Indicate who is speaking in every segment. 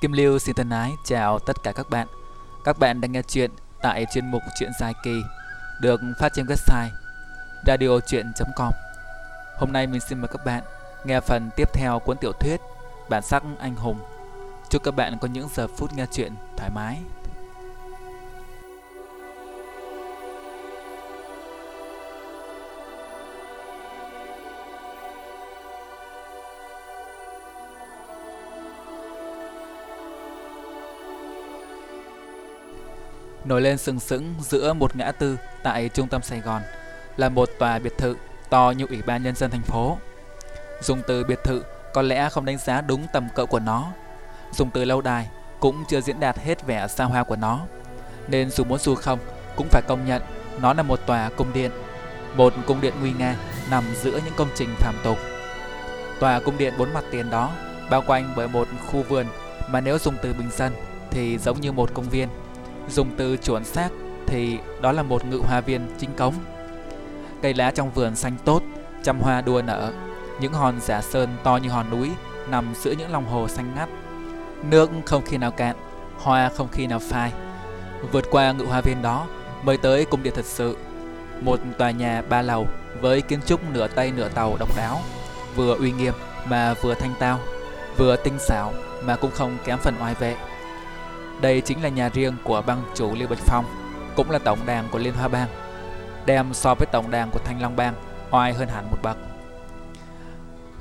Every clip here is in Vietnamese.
Speaker 1: Kim Lưu xin thân ái chào tất cả các bạn. Các bạn đang nghe chuyện tại chuyên mục Chuyện dài kỳ, được phát trên website radiochuyen.com. Hôm nay mình xin mời các bạn nghe phần tiếp theo cuốn tiểu thuyết Bản sắc anh hùng. Chúc các bạn có những giờ phút nghe chuyện thoải mái. Nổi lên sừng sững giữa một ngã tư tại trung tâm Sài Gòn, là một tòa biệt thự to như ủy ban nhân dân thành phố. Dùng từ biệt thự có lẽ không đánh giá đúng tầm cỡ của nó. Dùng từ lâu đài cũng chưa diễn đạt hết vẻ xa hoa của nó. Nên dù muốn dù không, cũng phải công nhận nó là một tòa cung điện. Một cung điện nguy nga nằm giữa những công trình phàm tục. Tòa cung điện bốn mặt tiền đó bao quanh bởi một khu vườn mà nếu dùng từ bình dân thì giống như một công viên Dùng từ chuẩn xác thì đó là một ngự hoa viên chính cống. Cây lá trong vườn xanh tốt, trăm hoa đua nở, những hòn giả sơn to như hòn núi nằm giữa những lòng hồ xanh ngắt. Nước không khi nào cạn, hoa không khi nào phai. Vượt qua ngự hoa viên đó mới tới cung điện thật sự. Một tòa nhà ba lầu với kiến trúc nửa Tây nửa Tàu độc đáo, vừa uy nghiêm mà vừa thanh tao, vừa tinh xảo mà cũng không kém phần oai vệ. Đây chính là nhà riêng của bang chủ Lưu Bạch Phong, cũng là tổng đàn của Liên Hoa Bang. Đem so với tổng đàn của Thanh Long Bang, oai hơn hẳn một bậc.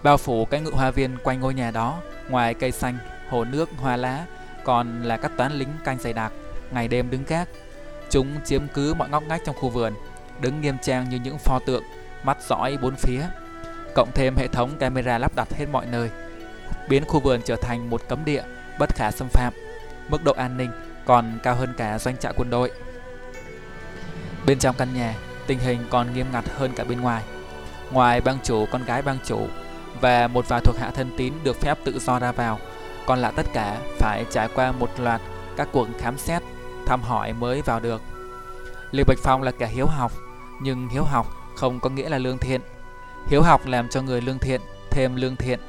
Speaker 1: Bao phủ cái ngự hoa viên quanh ngôi nhà đó, ngoài cây xanh, hồ nước, hoa lá, còn là các toán lính canh dày đặc, ngày đêm đứng gác. Chúng chiếm cứ mọi ngóc ngách trong khu vườn, đứng nghiêm trang như những pho tượng, mắt dõi bốn phía. Cộng thêm hệ thống camera lắp đặt hết mọi nơi, biến khu vườn trở thành một cấm địa bất khả xâm phạm mức độ an ninh còn cao hơn cả doanh trại quân đội. Bên trong căn nhà, tình hình còn nghiêm ngặt hơn cả bên ngoài. Ngoài bang chủ, con gái bang chủ và một vài thuộc hạ thân tín được phép tự do ra vào, còn lại tất cả phải trải qua một loạt các cuộc khám xét, thăm hỏi mới vào được. Liêu Bạch Phong là kẻ hiếu học, nhưng hiếu học không có nghĩa là lương thiện. Hiếu học làm cho người lương thiện thêm lương thiện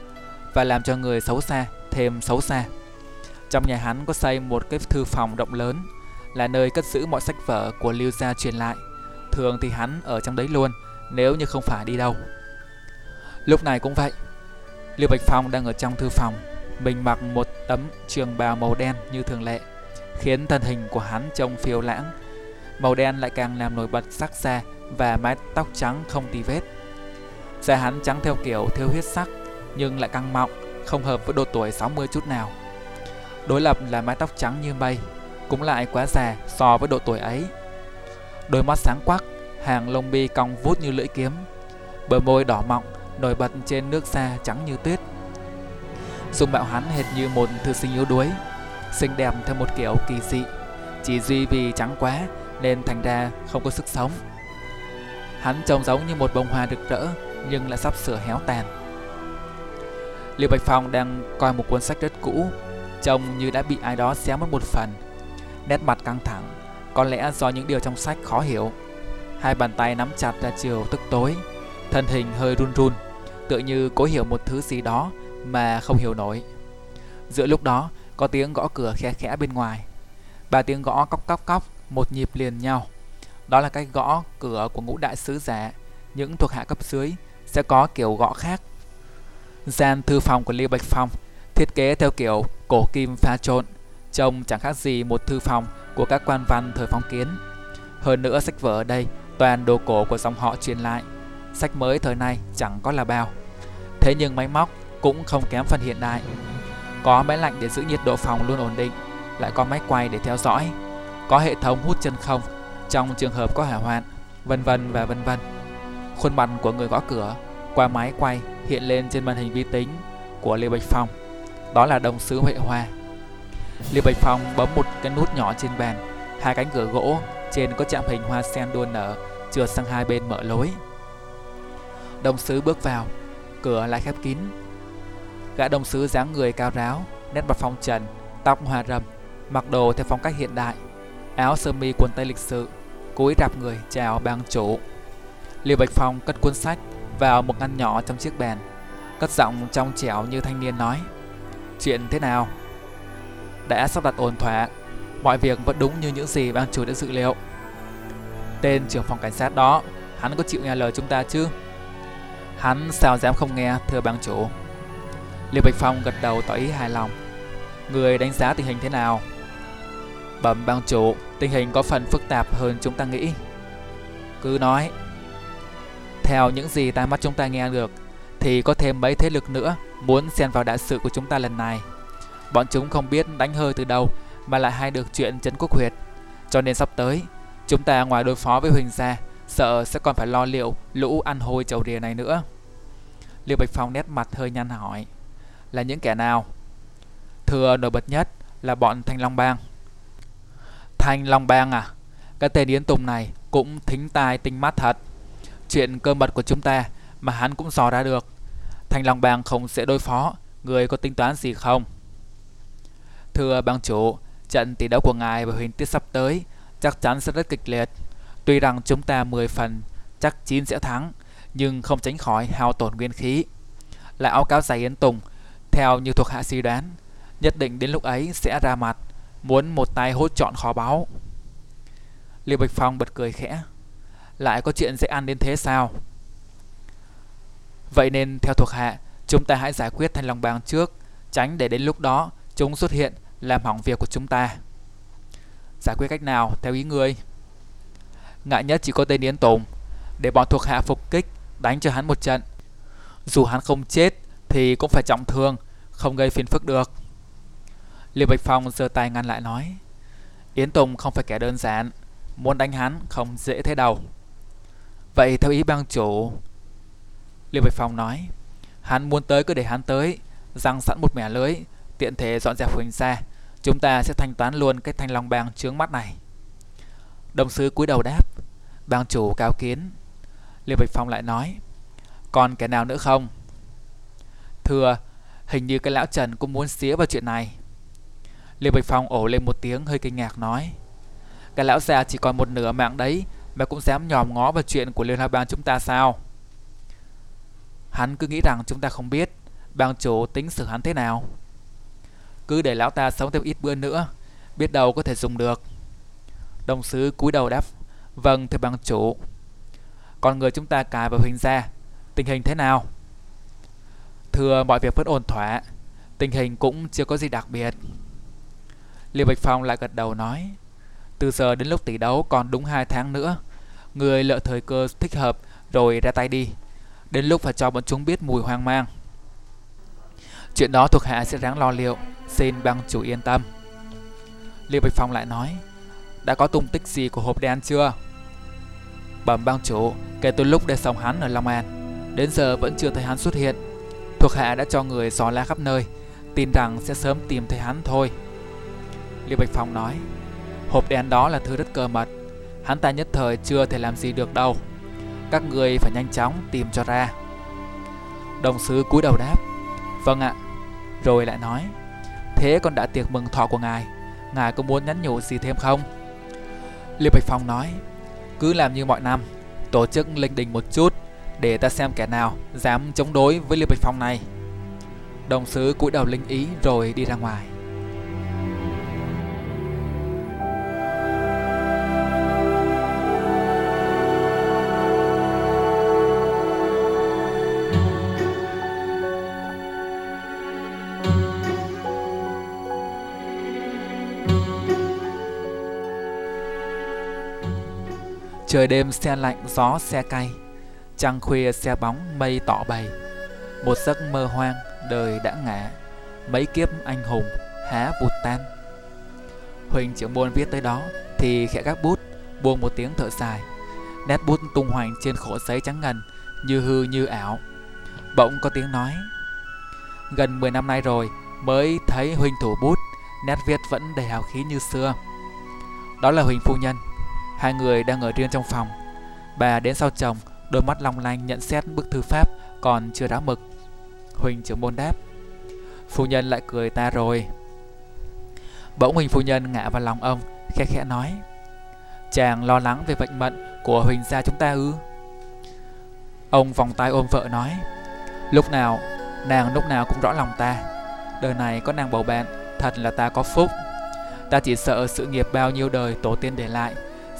Speaker 1: và làm cho người xấu xa thêm xấu xa. Trong nhà hắn có xây một cái thư phòng rộng lớn, là nơi cất giữ mọi sách vở của Lưu gia truyền lại. Thường thì hắn ở trong đấy luôn, nếu như không phải đi đâu. Lúc này cũng vậy. Lưu Bạch Phong đang ở trong thư phòng, mình mặc một tấm trường bào màu đen như thường lệ, khiến thân hình của hắn trông phiêu lãng. Màu đen lại càng làm nổi bật sắc da và mái tóc trắng không tì vết. Da hắn trắng theo kiểu thiếu huyết sắc, nhưng lại căng mọng, không hợp với độ tuổi 60 chút nào. Đối lập là mái tóc trắng như mây, cũng lại quá già so với độ tuổi ấy. Đôi mắt sáng quắc, hàng lông mi cong vút như lưỡi kiếm, bờ môi đỏ mọng nổi bật trên nước da trắng như tuyết. Dung mạo hắn hệt như một thư sinh yếu đuối, xinh đẹp theo một kiểu kỳ dị, chỉ duy vì trắng quá nên thành ra không có sức sống. Hắn trông giống như một bông hoa rực rỡ nhưng lại sắp sửa héo tàn. Liêu Bạch Phong đang coi một cuốn sách rất cũ Trông như đã bị ai đó xé mất một phần. Nét mặt căng thẳng, Có lẽ do những điều trong sách khó hiểu. Hai bàn tay nắm chặt ra chiều tức tối, Thân hình hơi run run, Tựa như cố hiểu một thứ gì đó Mà không hiểu nổi. Giữa lúc đó, có tiếng gõ cửa khe khẽ bên ngoài. Ba tiếng gõ cóc cóc cóc, Một nhịp liền nhau. Đó là cách gõ cửa của ngũ đại sứ giả. Những thuộc hạ cấp dưới Sẽ có kiểu gõ khác. Gian thư phòng của Lưu Bạch Phong Thiết kế theo kiểu cổ kim pha trộn, trông chẳng khác gì một thư phòng của các quan văn thời phong kiến. Hơn nữa sách vở ở đây toàn đồ cổ của dòng họ truyền lại, sách mới thời nay chẳng có là bao. Thế nhưng máy móc cũng không kém phần hiện đại. Có máy lạnh để giữ nhiệt độ phòng luôn ổn định, lại có máy quay để theo dõi, có hệ thống hút chân không trong trường hợp có hỏa hoạn, vân vân và vân vân. Khuôn mặt của người gõ cửa qua máy quay hiện lên trên màn hình vi tính của Lê Bạch Phong đó là đồng sứ Huệ Hoa. Liêu Bạch Phong bấm một cái nút nhỏ trên bàn, hai cánh cửa gỗ trên có chạm hình hoa sen đua nở trượt sang hai bên mở lối. Đồng sứ bước vào, cửa lại khép kín. Gã đồng sứ dáng người cao ráo, nét mặt phong trần, tóc hoa râm, mặc đồ theo phong cách hiện đại, áo sơ mi quần tây lịch sự, cúi rạp người chào bang chủ. Liêu Bạch Phong cất cuốn sách vào một ngăn nhỏ trong chiếc bàn, cất giọng trong trẻo như thanh niên nói. Chuyện thế nào? đã sắp đặt ổn thỏa. Mọi việc vẫn đúng như những gì bang chủ đã dự liệu. Tên trưởng phòng cảnh sát đó, hắn có chịu nghe lời chúng ta chứ? Hắn sao dám không nghe, thưa bang chủ. Liêu Bạch Phong gật đầu tỏ ý hài lòng. Người đánh giá tình hình thế nào? Bẩm bang chủ, tình hình có phần phức tạp hơn chúng ta nghĩ. Cứ nói. Theo những gì tai mắt chúng ta nghe được, thì có thêm mấy thế lực nữa muốn xen vào đại sự của chúng ta lần này. Bọn chúng không biết đánh hơi từ đâu mà lại hay được chuyện Trấn Quốc Huyệt. Cho nên sắp tới, chúng ta ngoài đối phó với Huỳnh gia, sợ sẽ còn phải lo liệu lũ ăn hôi chầu rìa này nữa. Liêu Bạch Phong nét mặt hơi nhăn hỏi, là những kẻ nào? Thưa nổi bật nhất là bọn Thanh Long Bang. Thanh Long Bang à? Cái tên Yến Tùng này cũng thính tai tinh mắt thật. Chuyện cơ mật của chúng ta mà hắn cũng dò ra được. Thanh Long Bang không sẽ đối phó, người có tính toán gì không? Thưa bang chủ, trận tỷ đấu của ngài và Huỳnh Tiết sắp tới chắc chắn sẽ rất kịch liệt. Tuy rằng chúng ta 10 phần chắc 9 sẽ thắng, nhưng không tránh khỏi hao tổn nguyên khí. Lại áo cáo dài Yến Tùng, theo như thuộc hạ suy đoán, nhất định đến lúc ấy sẽ ra mặt, muốn một tay hốt chọn khó báo. Liêu Bạch Phong bật cười khẽ. Lại có chuyện dễ ăn đến thế sao? Vậy nên theo thuộc hạ, chúng ta hãy giải quyết Thanh Long Bang trước, tránh để đến lúc đó chúng xuất hiện làm hỏng việc của chúng ta. Giải quyết cách nào theo ý ngươi? Ngại nhất chỉ có tên Yến Tùng, để bọn thuộc hạ phục kích, đánh cho hắn một trận. Dù hắn không chết thì cũng phải trọng thương, không gây phiền phức được. Liêu Bạch Phong giơ tay ngăn lại nói, Yến Tùng không phải kẻ đơn giản, muốn đánh hắn không dễ thế đâu. Vậy theo ý bang chủ, Liêu Bạch Phong nói, hắn muốn tới cứ để hắn tới, răng sẵn một mẻ lưới, tiện thể dọn dẹp Huỳnh ra, chúng ta sẽ thanh toán luôn cái thanh long bang trướng mắt này. Đồng sứ cúi đầu đáp, bang chủ cao kiến. Liêu Bạch Phong lại nói, còn kẻ nào nữa không? Thưa, hình như cái lão Trần cũng muốn xía vào chuyện này. Liêu Bạch Phong ổ lên một tiếng hơi kinh ngạc nói, cái lão già chỉ còn một nửa mạng đấy mà cũng dám nhòm ngó vào chuyện của Liên Hợp Bang chúng ta sao? Hắn cứ nghĩ rằng chúng ta không biết bang chủ tính xử hắn thế nào. Cứ để lão ta sống thêm ít bữa nữa, biết đâu có thể dùng được. Đồng sứ cúi đầu đáp, vâng thưa bang chủ. Còn người chúng ta cài vào hình ra, tình hình thế nào? Thưa mọi việc vẫn ổn thỏa, tình hình cũng chưa có gì đặc biệt. Liêu Bạch Phong lại gật đầu nói, từ giờ đến lúc tỷ đấu còn đúng 2 tháng nữa, người lựa thời cơ thích hợp rồi ra tay đi. Đến lúc phải cho bọn chúng biết mùi hoang mang. Chuyện đó thuộc hạ sẽ ráng lo liệu, xin bang chủ yên tâm. Liêu Bạch Phong lại nói, đã có tung tích gì của hộp đen chưa? Bẩm bang chủ, kể từ lúc để sống hắn ở Long An, đến giờ vẫn chưa thấy hắn xuất hiện. Thuộc hạ đã cho người dò la khắp nơi, tin rằng sẽ sớm tìm thấy hắn thôi. Liêu Bạch Phong nói, hộp đen đó là thứ rất cơ mật, hắn ta nhất thời chưa thể làm gì được đâu. Các người phải nhanh chóng tìm cho ra. Đồng sứ cúi đầu đáp, vâng ạ. Rồi lại nói, thế còn đã tiệc mừng thọ của ngài, ngài có muốn nhắn nhủ gì thêm không? Liêu Bạch Phong nói, cứ làm như mọi năm, tổ chức linh đình một chút để ta xem kẻ nào dám chống đối với Liêu Bạch Phong này. Đồng sứ cúi đầu linh ý rồi đi ra ngoài. Trời đêm xe lạnh, gió xe cay, Trăng khuya xe bóng, mây tỏ bày Một giấc mơ hoang, đời đã ngã, Mấy kiếp anh hùng há vụt tan. Huỳnh trưởng môn viết tới đó Thì khẽ gác bút, Buông một tiếng thở dài. Nét bút tung hoành trên khổ giấy trắng ngần, Như hư như ảo. Bỗng có tiếng nói, Gần 10 năm nay rồi Mới thấy Huỳnh thủ bút, Nét viết vẫn đầy hào khí như xưa. Đó là Huỳnh phu nhân. Hai người đang ở riêng trong phòng. Bà đến sau chồng, đôi mắt long lanh nhận xét bức thư pháp còn chưa ráo mực. Huỳnh trưởng môn đáp. Phu nhân lại cười ta rồi. Bỗng Huỳnh phu nhân ngã vào lòng ông, khẽ khẽ nói. Chàng lo lắng về vận mệnh của Huỳnh gia chúng ta ư? Ông vòng tay ôm vợ nói. Lúc nào, nàng lúc nào cũng rõ lòng ta. Đời này có nàng bầu bạn, Thật là ta có phúc Ta chỉ sợ sự nghiệp bao nhiêu đời tổ tiên để lại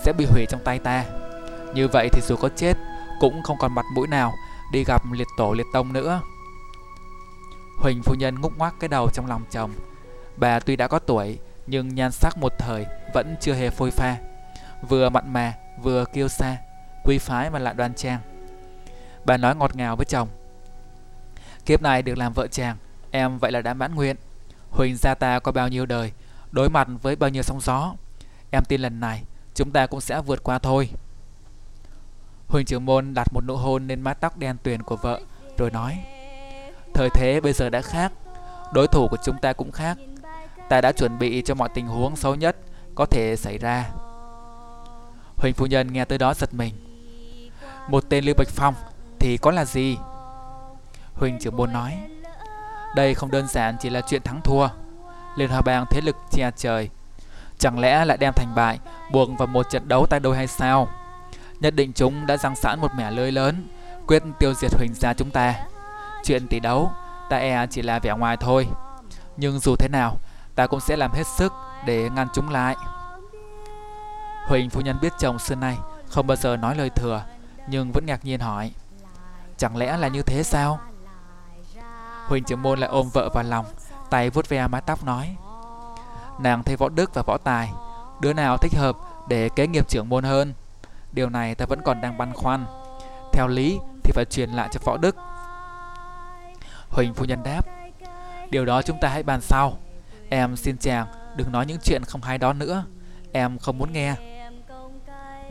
Speaker 1: sẽ bị hủy trong tay ta. Như vậy thì dù có chết, Cũng không còn mặt mũi nào Đi gặp liệt tổ liệt tông nữa. Huỳnh phu nhân ngúc ngoác cái đầu trong lòng chồng. Bà tuy đã có tuổi, Nhưng nhan sắc một thời Vẫn chưa hề phôi pha. Vừa mặn mà, vừa kiêu xa Quy phái mà lại đoan trang. Bà nói ngọt ngào với chồng. Kiếp này được làm vợ chàng, Em vậy là đã mãn nguyện. Huỳnh gia ta có bao nhiêu đời, Đối mặt với bao nhiêu sóng gió, Em tin lần này chúng ta cũng sẽ vượt qua thôi. Huỳnh trưởng môn đặt một nụ hôn lên mái tóc đen tuyền của vợ, Rồi nói, Thời thế bây giờ đã khác, Đối thủ của chúng ta cũng khác. Ta đã chuẩn bị cho mọi tình huống xấu nhất Có thể xảy ra. Huỳnh phu nhân nghe tới đó giật mình. Một tên Lưu Bạch Phong Thì có là gì? Huỳnh trưởng môn nói, Đây không đơn giản chỉ là chuyện thắng thua. Liên Hoa Bang thế lực che trời Chẳng lẽ lại đem thành bại, Buộc vào một trận đấu tay đôi hay sao? Nhất định chúng đã răng sẵn một mẻ lưới lớn, Quyết tiêu diệt Huỳnh gia chúng ta. Chuyện tỷ đấu, Ta e chỉ là vẻ ngoài thôi. Nhưng dù thế nào, Ta cũng sẽ làm hết sức để ngăn chúng lại. Huỳnh phu nhân biết chồng xưa nay Không bao giờ nói lời thừa, Nhưng vẫn ngạc nhiên hỏi, Chẳng lẽ là như thế sao? Huỳnh trưởng môn lại ôm vợ vào lòng, Tay vuốt ve mái tóc nói Nàng thấy võ đức và võ tài. Đứa nào thích hợp để kế nghiệp trưởng môn hơn? Điều này ta vẫn còn đang băn khoăn. Theo lý thì phải truyền lại cho võ đức. Huỳnh phu nhân đáp, Điều đó chúng ta hãy bàn sau. Em xin chàng đừng nói những chuyện không hay đó nữa. Em không muốn nghe.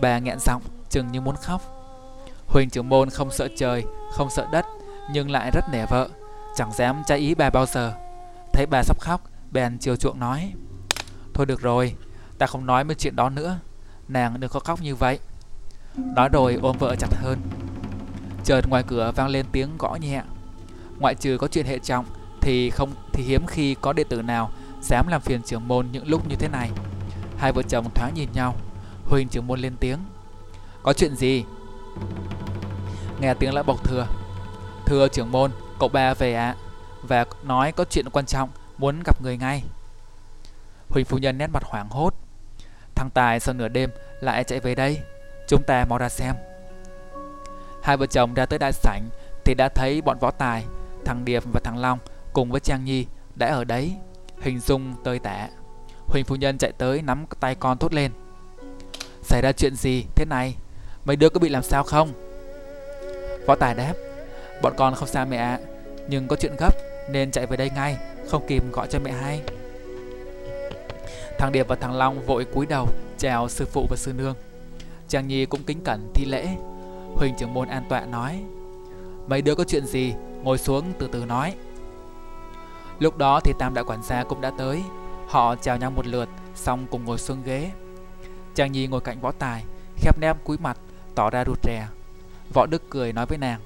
Speaker 1: Bà nghẹn giọng, chừng như muốn khóc. Huỳnh trưởng môn không sợ trời, Không sợ đất, Nhưng lại rất nể vợ. Chẳng dám trái ý bà bao giờ. Thấy bà sắp khóc, Bèn chiều chuộng nói Thôi được rồi Ta không nói mấy chuyện đó nữa. Nàng đừng có khóc như vậy. Nói rồi ôm vợ chặt hơn. Chợt ngoài cửa vang lên tiếng gõ nhẹ. Ngoại trừ có chuyện hệ trọng Thì không thì hiếm khi có đệ tử nào Dám làm phiền trưởng môn những lúc như thế này. Hai vợ chồng thoáng nhìn nhau. Huỳnh trưởng môn lên tiếng. Có chuyện gì? Nghe tiếng lại bộc thừa. Thưa trưởng môn Cậu ba về ạ. À, Và nói có chuyện quan trọng Muốn gặp người ngay. Huỳnh phu nhân nét mặt hoảng hốt. Thằng Tài sau nửa đêm lại chạy về đây. Chúng ta mau ra xem. Hai vợ chồng ra tới đại sảnh Thì đã thấy bọn võ tài, Thằng Điệp và thằng Long cùng với Trang Nhi Đã ở đấy, Hình dung tơi tả. Huỳnh phu nhân chạy tới nắm tay con thốt lên. Xảy ra chuyện gì thế này? Mấy đứa có bị làm sao không? Võ Tài đáp. Bọn con không sao mẹ ạ, Nhưng có chuyện gấp nên chạy về đây ngay, Không kịp gọi cho mẹ hay. Thằng Điệp và thằng Long vội cúi đầu Chào sư phụ và sư nương. Chàng Nhi cũng kính cẩn thi lễ. Huỳnh trưởng môn an tọa nói, Mấy đứa có chuyện gì, Ngồi xuống từ từ nói. Lúc đó thì tam đại quản gia cũng đã tới. Họ chào nhau một lượt, Xong cùng ngồi xuống ghế. Chàng Nhi ngồi cạnh võ tài, Khép nép cúi mặt, Tỏ ra rụt rè. Võ Đức cười nói với nàng,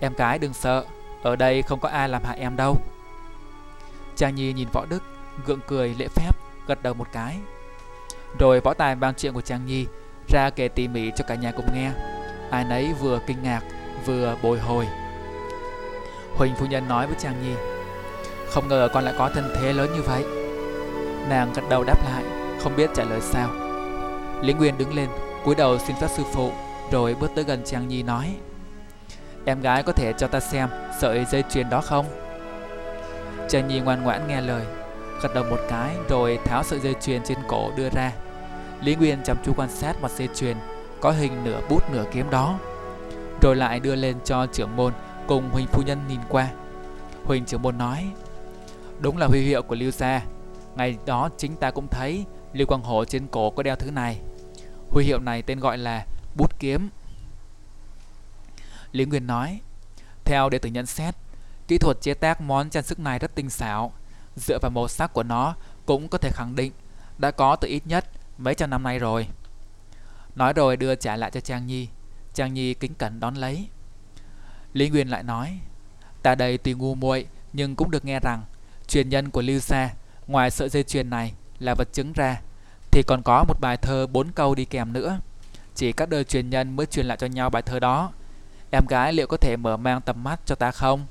Speaker 1: Em gái đừng sợ, Ở đây không có ai làm hại em đâu. Chàng Nhi nhìn Võ Đức, Gượng cười lễ phép. Gật đầu một cái. Rồi võ tài mang chuyện của Trang Nhi Ra kể tỉ mỉ cho cả nhà cùng nghe. Ai nấy vừa kinh ngạc, Vừa bồi hồi. Huỳnh phu nhân nói với Trang Nhi, Không ngờ con lại có thân thế lớn như vậy. Nàng gật đầu đáp lại, Không biết trả lời sao. Lý Nguyên đứng lên, cúi đầu xin phép sư phụ, Rồi bước tới gần Trang Nhi nói, Em gái có thể cho ta xem Sợi dây chuyền đó không? Trang Nhi ngoan ngoãn nghe lời. Gật đầu một cái rồi tháo sợi dây chuyền trên cổ đưa ra. Lý Nguyên chăm chú quan sát mặt dây chuyền, Có hình nửa bút nửa kiếm đó, Rồi lại đưa lên cho trưởng môn Cùng Huỳnh Phu Nhân nhìn qua. Huỳnh trưởng môn nói, Đúng là huy hiệu của Lưu Gia, Ngày đó chính ta cũng thấy Lưu Quang Hổ trên cổ có đeo thứ này. Huy hiệu này tên gọi là bút kiếm. Lý Nguyên nói, Theo đệ tử nhận xét, Kỹ thuật chế tác món trang sức này rất tinh xảo Dựa vào màu sắc của nó Cũng có thể khẳng định Đã có từ ít nhất mấy trăm năm nay rồi. Nói rồi đưa trả lại cho Trang Nhi. Trang Nhi kính cẩn đón lấy. Lý Nguyên lại nói, Ta đây tuy ngu muội Nhưng cũng được nghe rằng Truyền nhân của Lưu Sa Ngoài sợi dây chuyền này là vật chứng ra, Thì còn có một bài thơ bốn câu đi kèm nữa. Chỉ các đời truyền nhân mới truyền lại cho nhau bài thơ đó. Em gái liệu có thể mở mang tầm mắt cho ta không?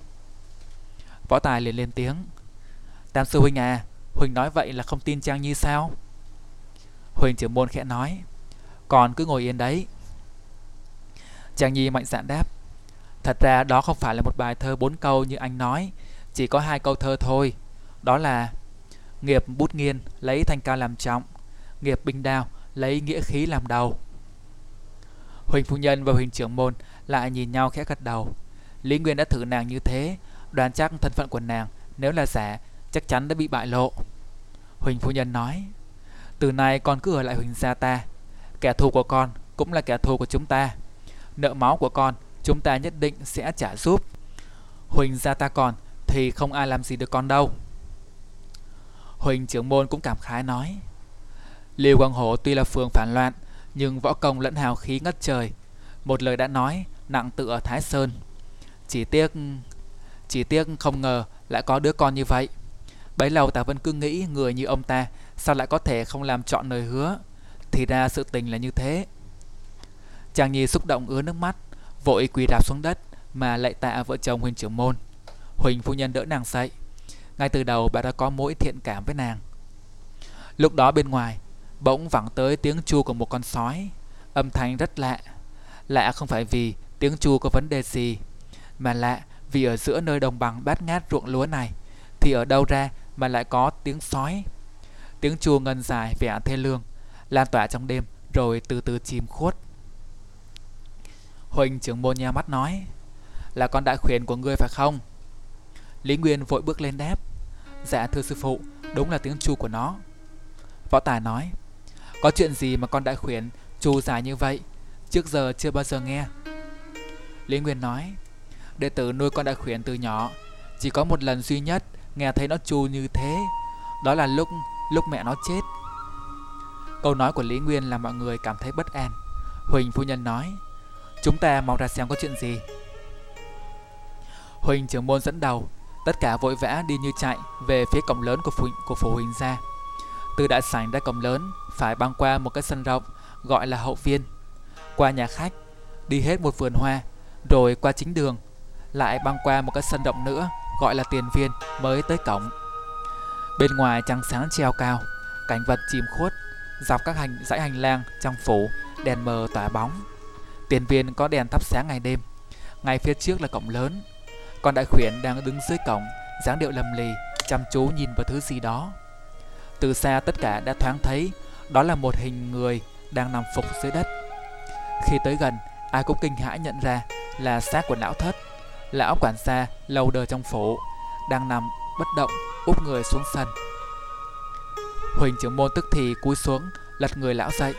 Speaker 1: Võ Tài liền lên tiếng Tam sư huynh à huynh nói vậy là không tin Trang Nhi sao? Huỳnh trưởng môn khẽ nói, Còn cứ ngồi yên đấy. Trang Nhi mạnh dạn đáp, Thật ra đó không phải là một bài thơ bốn câu như anh nói, Chỉ có hai câu thơ thôi. Đó là, Nghiệp bút nghiên lấy thanh cao làm trọng. Nghiệp binh đao lấy nghĩa khí làm đầu. Huỳnh phu nhân và Huỳnh trưởng môn lại nhìn nhau khẽ gật đầu. Lý Nguyên đã thử nàng như thế, Đoán chắc thân phận của nàng Nếu là giả chắc chắn đã bị bại lộ. Huỳnh phu nhân nói, Từ nay con cứ ở lại Huỳnh gia ta. Kẻ thù của con cũng là kẻ thù của chúng ta. Nợ máu của con chúng ta nhất định sẽ trả giúp. Huỳnh gia ta còn thì không ai làm gì được con đâu. Huỳnh trưởng môn cũng cảm khái nói Liêu Quang Hổ tuy là phường phản loạn, Nhưng võ công lẫn hào khí ngất trời. Một lời đã nói, Nặng tự ở Thái Sơn. Chỉ tiếc Chỉ tiếc không ngờ lại có đứa con như vậy. Bấy lâu ta vẫn cứ nghĩ Người như ông ta, Sao lại có thể không làm chọn lời hứa? Thì ra sự tình là như thế. Chàng Nhi xúc động ứa nước mắt, Vội quỳ đạp xuống đất Mà lại tạ vợ chồng Huỳnh trưởng môn. Huỳnh phu nhân đỡ nàng dậy. Ngay từ đầu bà đã có mối thiện cảm với nàng. Lúc đó bên ngoài, Bỗng vẳng tới tiếng chu của một con sói. Âm thanh rất lạ. Lạ không phải vì tiếng chu có vấn đề gì, Mà lạ vì ở giữa nơi đồng bằng bát ngát ruộng lúa này, Thì ở đâu ra mà lại có tiếng sói. Tiếng chu ngân dài vẻ thê lương, Lan tỏa trong đêm, rồi từ từ chìm khuất. Huỳnh trưởng môn nhà mắt nói, Là con đại khuyến của ngươi phải không? Lý Nguyên vội bước lên đáp Dạ thưa sư phụ, Đúng là tiếng chu của nó. Võ Tài nói, có chuyện gì mà con đại khuyến chu dài như vậy? Trước giờ chưa bao giờ nghe. Lý Nguyên nói, Đệ tử nuôi con đại khuyển từ nhỏ, Chỉ có một lần duy nhất Nghe thấy nó chu như thế Đó là lúc lúc mẹ nó chết. Câu nói của Lý Nguyên làm mọi người cảm thấy bất an. Huỳnh phu nhân nói Chúng ta mau ra xem có chuyện gì. Huỳnh trưởng môn dẫn đầu Tất cả vội vã đi như chạy Về phía cổng lớn của phụ, của phủ Huỳnh ra. Từ đại sảnh ra cổng lớn phải băng qua một cái sân rộng gọi là hậu viên, qua nhà khách, đi hết một vườn hoa, rồi qua chính đường, lại băng qua một cái sân rộng nữa gọi là tiền viên mới tới cổng. Bên ngoài trăng sáng treo cao, cảnh vật chìm khuất, dọc các hành dãy hành lang trong phủ, đèn mờ tỏa bóng. Tiền viên có đèn thắp sáng ngày đêm, ngay phía trước là cổng lớn. Còn đại khuyển đang đứng dưới cổng, dáng điệu lầm lì, chăm chú nhìn vào thứ gì đó. Từ xa tất cả đã thoáng thấy đó là một hình người đang nằm phục dưới đất. Khi tới gần, ai cũng kinh hãi nhận ra là xác của lão thất. Lão quản gia lâu đời trong phủ, đang nằm bất động, úp người xuống sân. Huỳnh trưởng môn tức thì cúi xuống, lật người lão dậy.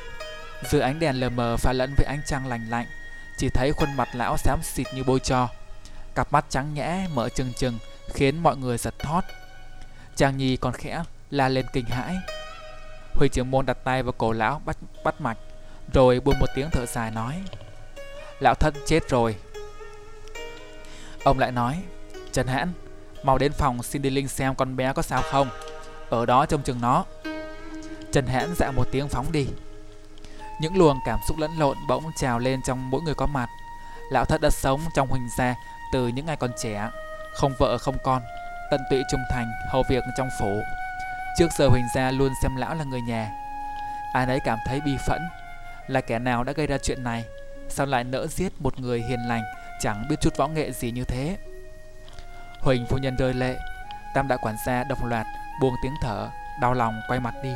Speaker 1: Dưới ánh đèn lờ mờ pha lẫn với ánh trăng lành lạnh, chỉ thấy khuôn mặt lão xám xịt như bôi cho. Cặp mắt trắng nhẽ mở trừng trừng khiến mọi người giật thót. Chàng nhi còn khẽ la lên kinh hãi. huỳnh trưởng môn đặt tay vào cổ lão bắt, bắt mạch Rồi buông một tiếng thở dài nói Lão thân chết rồi Ông lại nói, Trần Hãn, Mau đến phòng xin đi Linh xem con bé có sao không? Ở đó trông chừng nó. Trần Hãn dạ một tiếng phóng đi. Những luồng cảm xúc lẫn lộn bỗng trào lên trong mỗi người có mặt. Lão thất đã sống trong huỳnh gia từ những ngày còn trẻ, Không vợ, không con, Tận tụy trung thành, hầu việc trong phủ. Trước giờ Huỳnh Gia luôn xem lão là người nhà. Ai nấy cảm thấy bi phẫn Là kẻ nào đã gây ra chuyện này, Sao lại nỡ giết một người hiền lành Chẳng biết chút võ nghệ gì như thế Huỳnh phu nhân rơi lệ Tam đại quản gia đồng loạt Buông tiếng thở Đau lòng quay mặt đi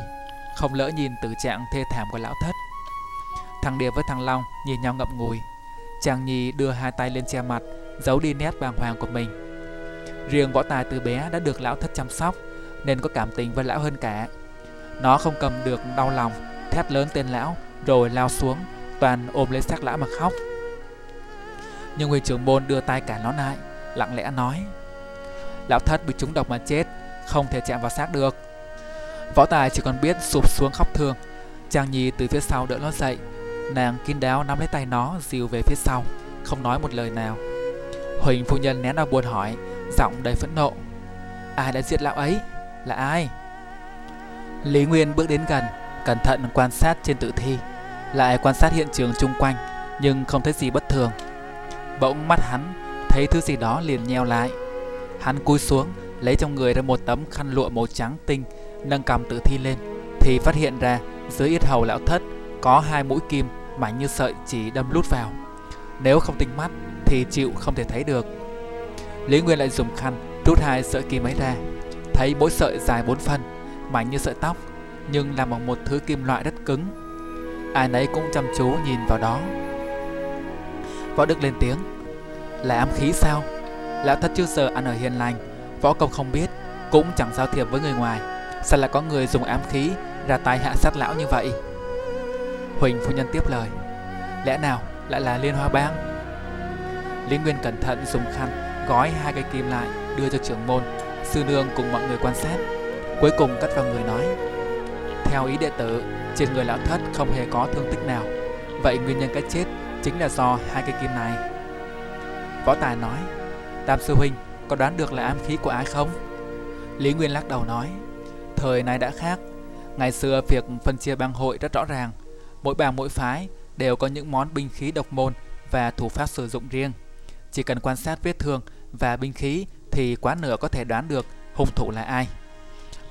Speaker 1: Không lỡ nhìn tử trạng thê thảm của lão thất Thằng Điệp với thằng Long nhìn nhau ngậm ngùi Chàng Nhi đưa hai tay lên che mặt Giấu đi nét bàng hoàng của mình Riêng võ tài từ bé đã được lão thất chăm sóc nên có cảm tình với lão hơn cả. Nó không cầm được đau lòng, thét lớn tên lão, rồi lao xuống, toàn ôm lấy xác lão mà khóc. Nhưng người trưởng môn đưa tay cả nó lại, lặng lẽ nói Lão thất bị trúng độc mà chết, không thể chạm vào xác được. Võ tài chỉ còn biết sụp xuống khóc thương. Chàng Nhi từ phía sau đỡ nó dậy, nàng kín đáo nắm lấy tay nó dìu về phía sau, không nói một lời nào. Huỳnh phu nhân nén đau buồn hỏi, giọng đầy phẫn nộ. Ai đã giết lão ấy? là ai? Lý Nguyên bước đến gần, cẩn thận quan sát trên tử thi, lại quan sát hiện trường chung quanh, nhưng không thấy gì bất thường. Bỗng mắt hắn thấy thứ gì đó liền nheo lại. Hắn cúi xuống, lấy trong người ra một tấm khăn lụa màu trắng tinh, nâng cầm tự thi lên thì phát hiện ra dưới yết hầu lão thất có hai mũi kim mảnh như sợi chỉ đâm lút vào. Nếu không tinh mắt thì chịu không thể thấy được. Lý Nguyên lại dùng khăn rút hai sợi kim ấy ra, thấy mỗi sợi dài bốn phân, mảnh như sợi tóc, nhưng làm bằng một thứ kim loại rất cứng. Ai nấy cũng chăm chú nhìn vào đó. Võ Đức lên tiếng, là ám khí sao? Lão thất chưa giờ ăn ở hiền lành, võ công không biết, cũng chẳng giao thiệp với người ngoài. Sao lại có người dùng ám khí ra tay hạ sát lão như vậy? Huỳnh phu nhân tiếp lời, lẽ nào lại là liên hoa bang? Lý Nguyên cẩn thận dùng khăn gói hai cây kim lại đưa cho trưởng môn, sư nương cùng mọi người quan sát. Cuối cùng cắt vào người nói, theo ý đệ tử, trên người lão thất không hề có thương tích nào. Vậy nguyên nhân cái chết chính là do hai cây kim này. Võ Tài nói, Tam sư huynh có đoán được là ám khí của ai không? Lý Nguyên lắc đầu nói, thời này đã khác. Ngày xưa việc phân chia bang hội rất rõ ràng. Mỗi bang mỗi phái đều có những món binh khí độc môn và thủ pháp sử dụng riêng. Chỉ cần quan sát vết thương và binh khí thì quá nửa có thể đoán được hung thủ là ai.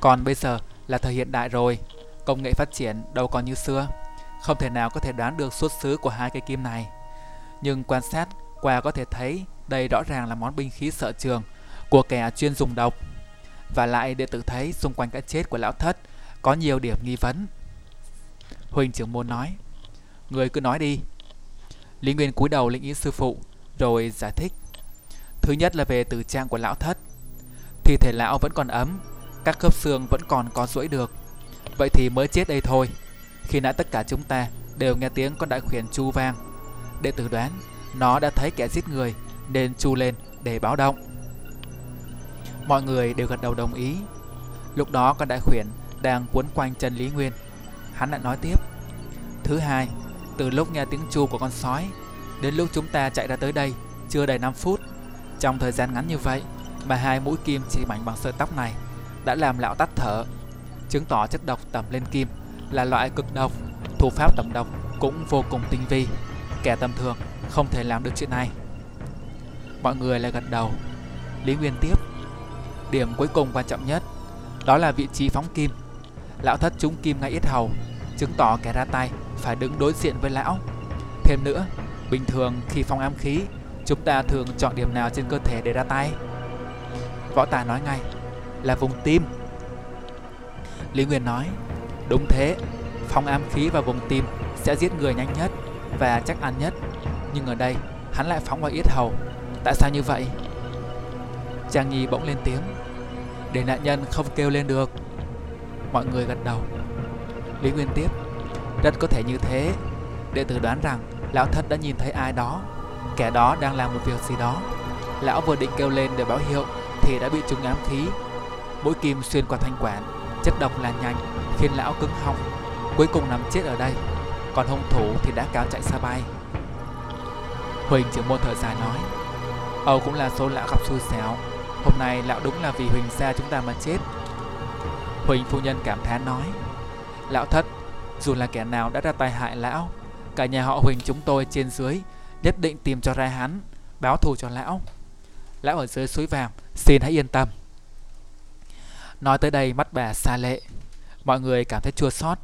Speaker 1: Còn bây giờ là thời hiện đại rồi, công nghệ phát triển đâu còn như xưa, không thể nào có thể đoán được xuất xứ của hai cây kim này. Nhưng quan sát qua có thể thấy đây rõ ràng là món binh khí sợ trường của kẻ chuyên dùng độc. Và lại đệ tử thấy xung quanh cái chết của lão thất có nhiều điểm nghi vấn. Huỳnh trưởng môn nói, người cứ nói đi. Lý Nguyên cúi đầu lĩnh ý sư phụ, rồi giải thích. Thứ nhất là về tử trạng của lão thất. Thi thể lão vẫn còn ấm, các khớp xương vẫn còn có duỗi được. Vậy thì mới chết đây thôi. Khi nãy tất cả chúng ta đều nghe tiếng con đại khuyển chu vang. Đệ tử đoán nó đã thấy kẻ giết người nên chu lên để báo động. Mọi người đều gật đầu đồng ý. Lúc đó con đại khuyển đang quấn quanh chân Lý Nguyên. Hắn lại nói tiếp. Thứ hai, từ lúc nghe tiếng chu của con sói đến lúc chúng ta chạy ra tới đây chưa đầy 5 phút. Trong thời gian ngắn như vậy mà hai mũi kim chỉ mảnh bằng sợi tóc này đã làm lão tắt thở, chứng tỏ chất độc tẩm lên kim là loại cực độc, thủ pháp tẩm độc cũng vô cùng tinh vi. Kẻ tầm thường không thể làm được chuyện này. Mọi người lại gật đầu. Lý Nguyên tiếp. Điểm cuối cùng quan trọng nhất đó là vị trí phóng kim. Lão thất trúng kim ngay yết hầu, chứng tỏ kẻ ra tay phải đứng đối diện với lão. Thêm nữa, bình thường khi phong ám khí, chúng ta thường chọn điểm nào trên cơ thể để ra tay? Võ Tài nói ngay, là vùng tim. Lý Nguyên nói, đúng thế, phóng ám khí vào vùng tim sẽ giết người nhanh nhất và chắc ăn nhất. Nhưng ở đây, hắn lại phóng vào yết hầu. Tại sao như vậy? Trang Nhi bỗng lên tiếng, để nạn nhân không kêu lên được. Mọi người gật đầu. Lý Nguyên tiếp, rất có thể như thế. Đệ tử đoán rằng lão thất đã nhìn thấy ai đó, kẻ đó đang làm một việc gì đó. Lão vừa định kêu lên để báo hiệu thì đã bị trúng ám khí. Mũi kim xuyên qua thanh quản, chất độc lan nhanh khiến lão cứng họng, cuối cùng nằm chết ở đây. Còn hung thủ thì đã cáo chạy xa bay. Huỳnh trưởng môn thở dài nói, Âu cũng là số lão gặp xui xẻo. Hôm nay lão đúng là vì Huỳnh xa chúng ta mà chết. Huỳnh phu nhân cảm thán nói, Lão thất, dù là kẻ nào đã ra tay hại lão, cả nhà họ Huỳnh chúng tôi trên dưới nhất định tìm cho ra hắn, báo thù cho lão. Lão ở dưới suối vàng, xin hãy yên tâm. Nói tới đây mắt bà xa lệ, mọi người cảm thấy chua xót,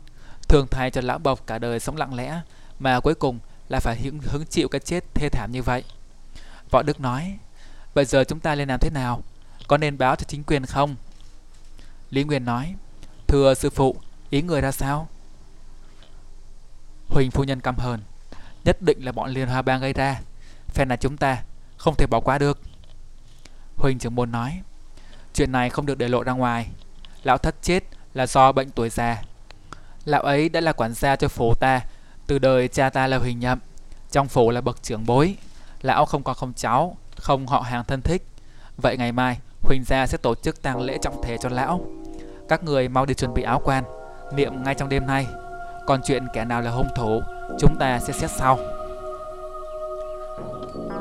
Speaker 1: thường thay cho lão bộc cả đời sống lặng lẽ, mà cuối cùng là phải hứng, hứng chịu cái chết thê thảm như vậy. Võ Đức nói, bây giờ chúng ta nên làm thế nào? Có nên báo cho chính quyền không? Lý Nguyên nói, thưa sư phụ, ý người ra sao? Huỳnh phu nhân căm hờn, nhất định là bọn Liên Hoa Bang gây ra. Phen là chúng ta không thể bỏ qua được. Huỳnh trưởng môn nói, chuyện này không được để lộ ra ngoài. Lão thất chết là do bệnh tuổi già. Lão ấy đã là quản gia cho phố ta, từ đời cha ta là Huỳnh Nhậm, trong phủ là bậc trưởng bối. Lão không có không cháu, không họ hàng thân thích. Vậy ngày mai, Huỳnh gia sẽ tổ chức tang lễ trọng thể cho lão. Các người mau đi chuẩn bị áo quan, niệm ngay trong đêm nay. Còn chuyện kẻ nào là hung thủ, chúng ta sẽ xét sau.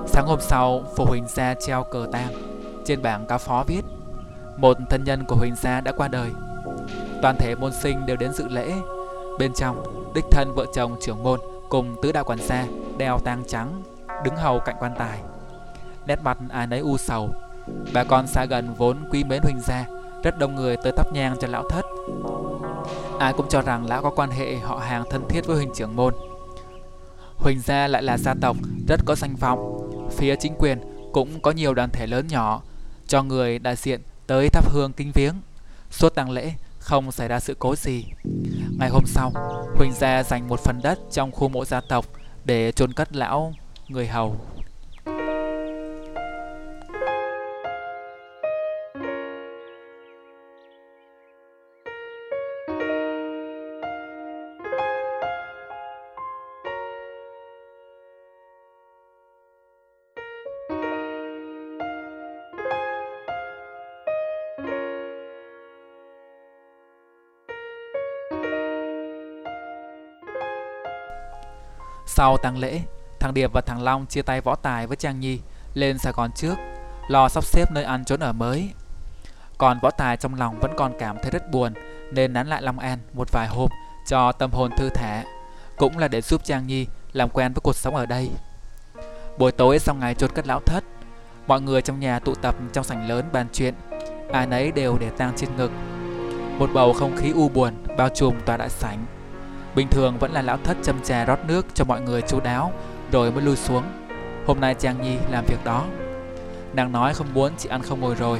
Speaker 1: Sáng hôm sau, phủ Huỳnh gia treo cờ tang. Trên bảng cáo phó viết một thân nhân của Huỳnh gia đã qua đời Toàn thể môn sinh đều đến dự lễ Bên trong, đích thân vợ chồng trưởng môn cùng tứ đạo quản gia đeo tang trắng, đứng hầu cạnh quan tài. Nét mặt ai nấy u sầu. Bà con xa gần vốn quý mến Huỳnh gia, rất đông người tới thắp nhang cho lão thất Ai cũng cho rằng lão có quan hệ họ hàng thân thiết với Huỳnh trưởng môn. Huỳnh gia lại là gia tộc rất có danh vọng. Phía chính quyền cũng có nhiều đoàn thể lớn nhỏ cho người đại diện tới thắp hương kinh viếng. Suốt tang lễ không xảy ra sự cố gì. Ngày hôm sau, Huỳnh gia dành một phần đất trong khu mộ gia tộc để chôn cất lão người hầu Sau tang lễ, thằng Điệp và thằng Long chia tay võ tài với Trang Nhi lên Sài Gòn trước, lo sắp xếp nơi ăn trốn ở mới. Còn võ tài trong lòng vẫn còn cảm thấy rất buồn nên nán lại Long An một vài hôm cho tâm hồn thư thả, cũng là để giúp Trang Nhi làm quen với cuộc sống ở đây. Buổi tối sau ngày chốt cất lão thất, mọi người trong nhà tụ tập trong sảnh lớn bàn chuyện, ai nấy đều để tang trên ngực. Một bầu không khí u buồn bao trùm tòa đại sảnh. Bình thường vẫn là lão thất châm trà rót nước cho mọi người chú đáo rồi mới lui xuống. Hôm nay Trang Nhi làm việc đó. Nàng nói không muốn chị ăn không ngồi rồi,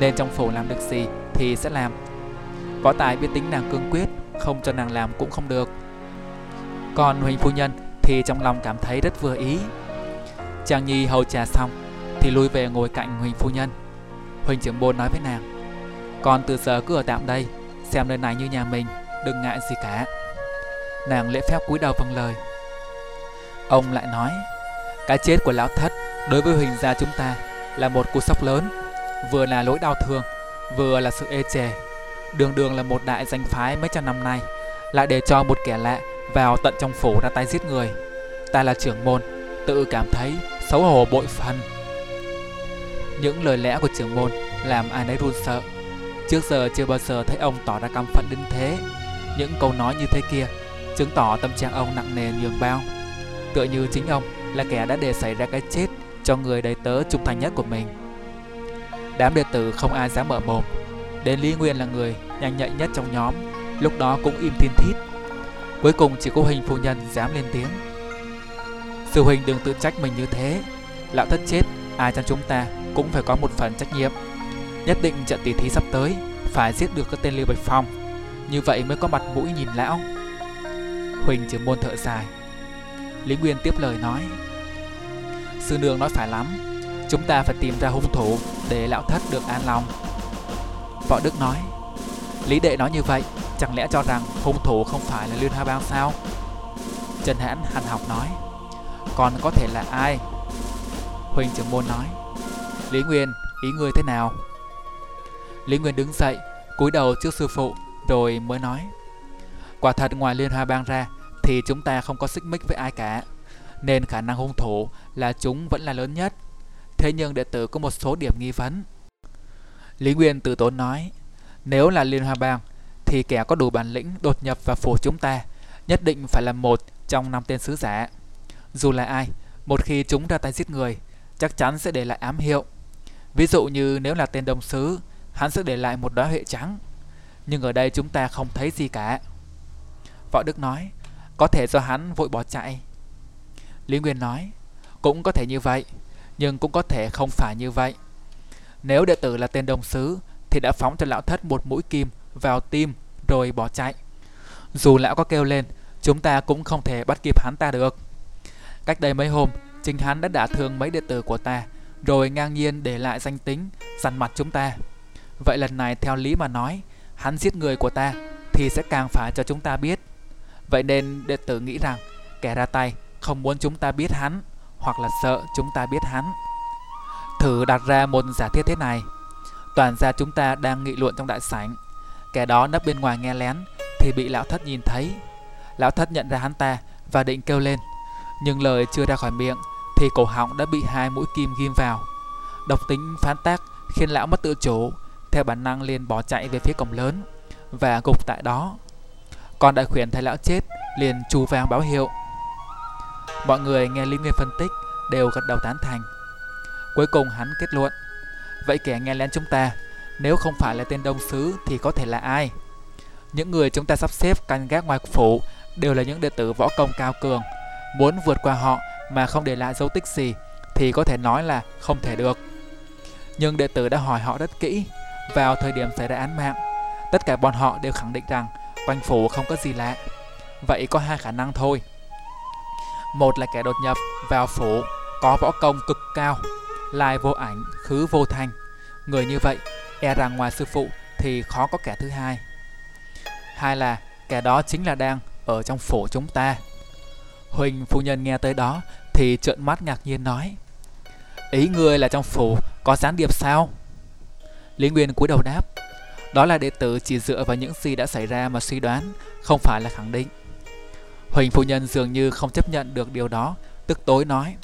Speaker 1: nên trong phủ làm được gì thì sẽ làm. Võ Tài biết tính nàng cương quyết, không cho nàng làm cũng không được. Còn Huỳnh Phu Nhân thì trong lòng cảm thấy rất vừa ý. Trang Nhi hầu trà xong thì lui về ngồi cạnh Huỳnh Phu Nhân. Huỳnh trưởng bôn nói với nàng, con từ giờ cứ ở tạm đây, xem nơi này như nhà mình, đừng ngại gì cả. Nàng lễ phép cúi đầu vâng lời. Ông lại nói, Cái chết của lão thất đối với Huỳnh gia chúng ta là một cú sốc lớn, Vừa là lỗi đau thương, Vừa là sự ê chề. Đường đường là một đại danh phái mấy trăm năm nay, Lại để cho một kẻ lạ vào tận trong phủ ra tay giết người. Ta là trưởng môn, Tự cảm thấy xấu hổ bội phần. Những lời lẽ của trưởng môn làm ai nấy run sợ. Trước giờ chưa bao giờ thấy ông tỏ ra căm phẫn đến thế. Những câu nói như thế kia chứng tỏ tâm trạng ông nặng nề nhường bao. Tựa như chính ông là kẻ đã để xảy ra cái chết cho người đầy tớ trung thành nhất của mình. Đám đệ tử không ai dám mở mồm, đến Lý Nguyên là người nhanh nhạy nhất trong nhóm, lúc đó cũng im thiên thít. Cuối cùng chỉ có hình phu nhân dám lên tiếng. Sư huynh đừng tự trách mình như thế, lão thất chết, ai trong chúng ta cũng phải có một phần trách nhiệm. Nhất định trận tỷ thí sắp tới, phải giết được cái tên Lưu Bạch Phong, như vậy mới có mặt mũi nhìn lão. Huỳnh trưởng môn thợ dài Lý Nguyên tiếp lời nói, Sư nương nói phải lắm, Chúng ta phải tìm ra hung thủ Để lão thất được an lòng. Võ Đức nói, Lý đệ nói như vậy, Chẳng lẽ cho rằng hung thủ không phải là Liên Hoa Bang sao? Trần Hãn hành học nói, Còn có thể là ai? Huỳnh trưởng môn nói, Lý Nguyên, ý ngươi thế nào? Lý Nguyên đứng dậy, cúi đầu trước sư phụ Rồi mới nói, Quả thật ngoài Liên Hoa Bang ra thì chúng ta không có xích mích với ai cả, nên khả năng hung thủ là chúng vẫn là lớn nhất. Thế nhưng đệ tử có một số điểm nghi vấn. Lý Nguyên từ tốn nói, nếu là Liên Hoa Bang thì kẻ có đủ bản lĩnh đột nhập vào phủ chúng ta nhất định phải là một trong năm tên sứ giả. Dù là ai, một khi chúng ra tay giết người, chắc chắn sẽ để lại ám hiệu. Ví dụ như nếu là tên đồng sứ, hắn sẽ để lại một đóa huệ trắng. Nhưng ở đây chúng ta không thấy gì cả. Võ Đức nói, có thể do hắn vội bỏ chạy. Lý Nguyên nói, cũng có thể như vậy, nhưng cũng có thể không phải như vậy. Nếu đệ tử là tên đồng sứ, thì đã phóng cho lão thất một mũi kim vào tim rồi bỏ chạy. Dù lão có kêu lên, chúng ta cũng không thể bắt kịp hắn ta được. Cách đây mấy hôm, chính hắn đã đả thương mấy đệ tử của ta, rồi ngang nhiên để lại danh tính, dằn mặt chúng ta. Vậy lần này theo lý mà nói, hắn giết người của ta thì sẽ càng phải cho chúng ta biết Vậy nên đệ tử nghĩ rằng kẻ ra tay không muốn chúng ta biết hắn hoặc là sợ chúng ta biết hắn. Thử đặt ra một giả thiết thế này. Toàn gia chúng ta đang nghị luận trong đại sảnh. Kẻ đó nấp bên ngoài nghe lén thì bị lão thất nhìn thấy. Lão thất nhận ra hắn ta và định kêu lên. Nhưng lời chưa ra khỏi miệng thì cổ họng đã bị hai mũi kim ghim vào. Độc tính phán tác khiến lão mất tự chủ, theo bản năng liền bỏ chạy về phía cổng lớn và gục tại đó còn đại khuyển thấy lão chết liền chu vang báo hiệu mọi người nghe lý nguyên phân tích đều gật đầu tán thành cuối cùng hắn kết luận vậy kẻ nghe lén chúng ta nếu không phải là tên đông sứ thì có thể là ai Những người chúng ta sắp xếp canh gác ngoài phủ đều là những đệ tử võ công cao cường. Muốn vượt qua họ mà không để lại dấu tích gì thì có thể nói là không thể được. Nhưng đệ tử đã hỏi họ rất kỹ. Vào thời điểm xảy ra án mạng, tất cả bọn họ đều khẳng định rằng quanh phủ không có gì lạ. Vậy có hai khả năng thôi. Một là kẻ đột nhập vào phủ có võ công cực cao, lai vô ảnh, khứ vô thanh. Người như vậy, e rằng ngoài sư phụ thì khó có kẻ thứ hai. Hai là kẻ đó chính là đang ở trong phủ chúng ta. Huỳnh phu nhân nghe tới đó thì trợn mắt ngạc nhiên nói Ý ngươi là trong phủ có gián điệp sao? Lý Nguyên cúi đầu đáp đó là đệ tử chỉ dựa vào những gì đã xảy ra mà suy đoán Không phải là khẳng định. Huỳnh phu nhân dường như không chấp nhận được điều đó Tức tối nói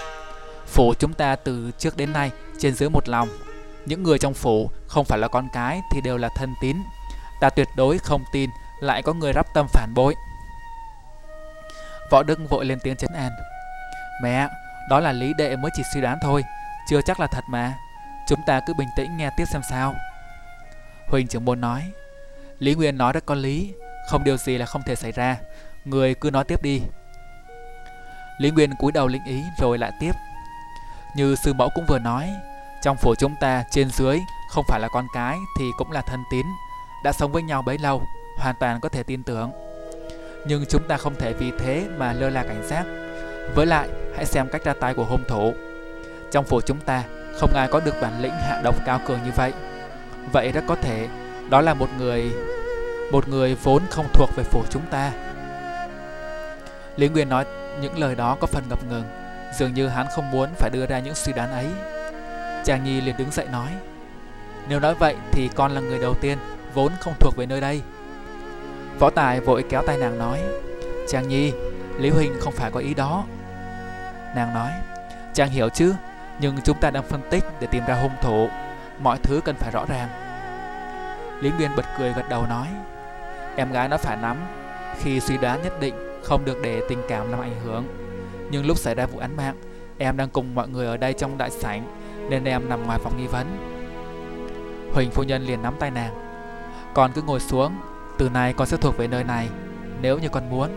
Speaker 1: Phủ chúng ta từ trước đến nay trên dưới một lòng. Những người trong phủ không phải là con cái thì đều là thân tín. Ta tuyệt đối không tin lại có người rắp tâm phản bội. Võ Đức vội lên tiếng chấn an Mẹ, đó là lý đệ mới chỉ suy đoán thôi Chưa chắc là thật mà. Chúng ta cứ bình tĩnh nghe tiếp xem sao. Huỳnh trưởng môn nói. Lý Nguyên nói rất có lý, Không điều gì là không thể xảy ra. Người cứ nói tiếp đi. Lý Nguyên cúi đầu linh ý rồi lại tiếp. Như sư mẫu cũng vừa nói, Trong phủ chúng ta trên dưới Không phải là con cái thì cũng là thân tín, Đã sống với nhau bấy lâu, Hoàn toàn có thể tin tưởng. Nhưng chúng ta không thể vì thế mà lơ là cảnh giác. Với lại, hãy xem cách ra tay của hung thủ. Trong phủ chúng ta, không ai có được bản lĩnh hạ độc cao cường như vậy. Vậy rất có thể. Đó là một người Một người vốn không thuộc về phủ chúng ta. Lý Nguyên nói những lời đó có phần ngập ngừng. Dường như hắn không muốn phải đưa ra những suy đoán ấy. Chàng Nhi liền đứng dậy nói, Nếu nói vậy thì con là người đầu tiên Vốn không thuộc về nơi đây. Võ Tài vội kéo tay nàng nói, Chàng Nhi, Lý Huynh không phải có ý đó. Nàng nói, Chàng hiểu chứ, Nhưng chúng ta đang phân tích để tìm ra hung thủ. Mọi thứ cần phải rõ ràng Lý Nguyên bật cười gật đầu nói Em gái nó phải nắm Khi suy đoán nhất định không được để tình cảm làm ảnh hưởng. Nhưng lúc xảy ra vụ án mạng, em đang cùng mọi người ở đây trong đại sảnh nên em nằm ngoài phòng nghi vấn. Huỳnh phu nhân liền nắm tay nàng. Con cứ ngồi xuống, từ nay con sẽ thuộc về nơi này, nếu như con muốn.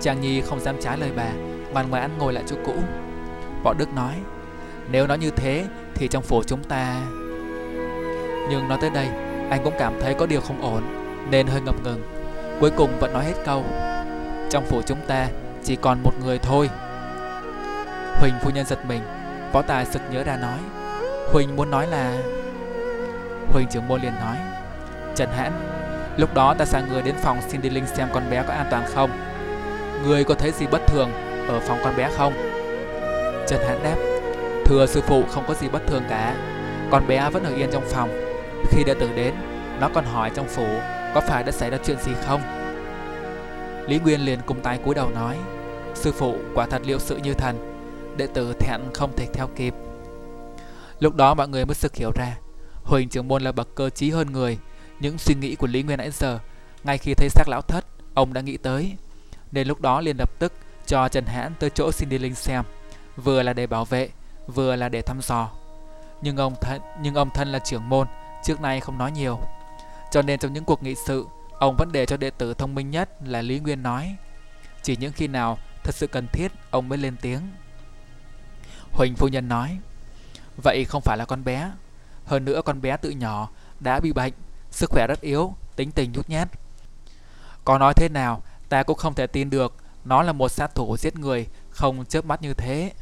Speaker 1: Trang Nhi không dám trái lời bà, ngoan ngoãn ngồi lại chỗ cũ. Võ Đức nói, nếu nó như thế thì trong phủ chúng ta... Nhưng nói tới đây, anh cũng cảm thấy có điều không ổn, nên hơi ngập ngừng. Cuối cùng vẫn nói hết câu Trong phủ chúng ta chỉ còn một người thôi. Huỳnh phu nhân giật mình Võ tài sực nhớ ra nói. Huỳnh muốn nói là Huỳnh trưởng môn liền nói Trần Hãn Lúc đó ta sang người đến phòng xin đi linh xem con bé có an toàn không? Người có thấy gì bất thường Ở phòng con bé không? Trần Hãn đáp Thưa sư phụ, không có gì bất thường cả. Con bé vẫn ở yên trong phòng. Khi đệ tử đến, Nó còn hỏi trong phủ có phải đã xảy ra chuyện gì không? Lý Nguyên liền cung tay cúi đầu nói, Sư phụ, quả thật liệu sự như thần. Đệ tử thẹn không thể theo kịp. Lúc đó mọi người mới sực hiểu ra, Huỳnh trưởng môn là bậc cơ trí hơn người. Những suy nghĩ của Lý Nguyên nãy giờ, Ngay khi thấy xác lão thất, Ông đã nghĩ tới. Nên lúc đó liền lập tức cho Trần Hãn tới chỗ xin đi Linh xem. Vừa là để bảo vệ Vừa là để thăm dò Nhưng ông thân, nhưng ông thân là trưởng môn Trước nay không nói nhiều cho nên trong những cuộc nghị sự, ông vẫn để cho đệ tử thông minh nhất là Lý Nguyên nói. Chỉ những khi nào thật sự cần thiết, ông mới lên tiếng. Huỳnh phu nhân nói, vậy không phải là con bé. Hơn nữa con bé tự nhỏ đã bị bệnh, sức khỏe rất yếu, tính tình nhút nhát. Có nói thế nào, ta cũng không thể tin được nó là một sát thủ giết người không chớp mắt như thế.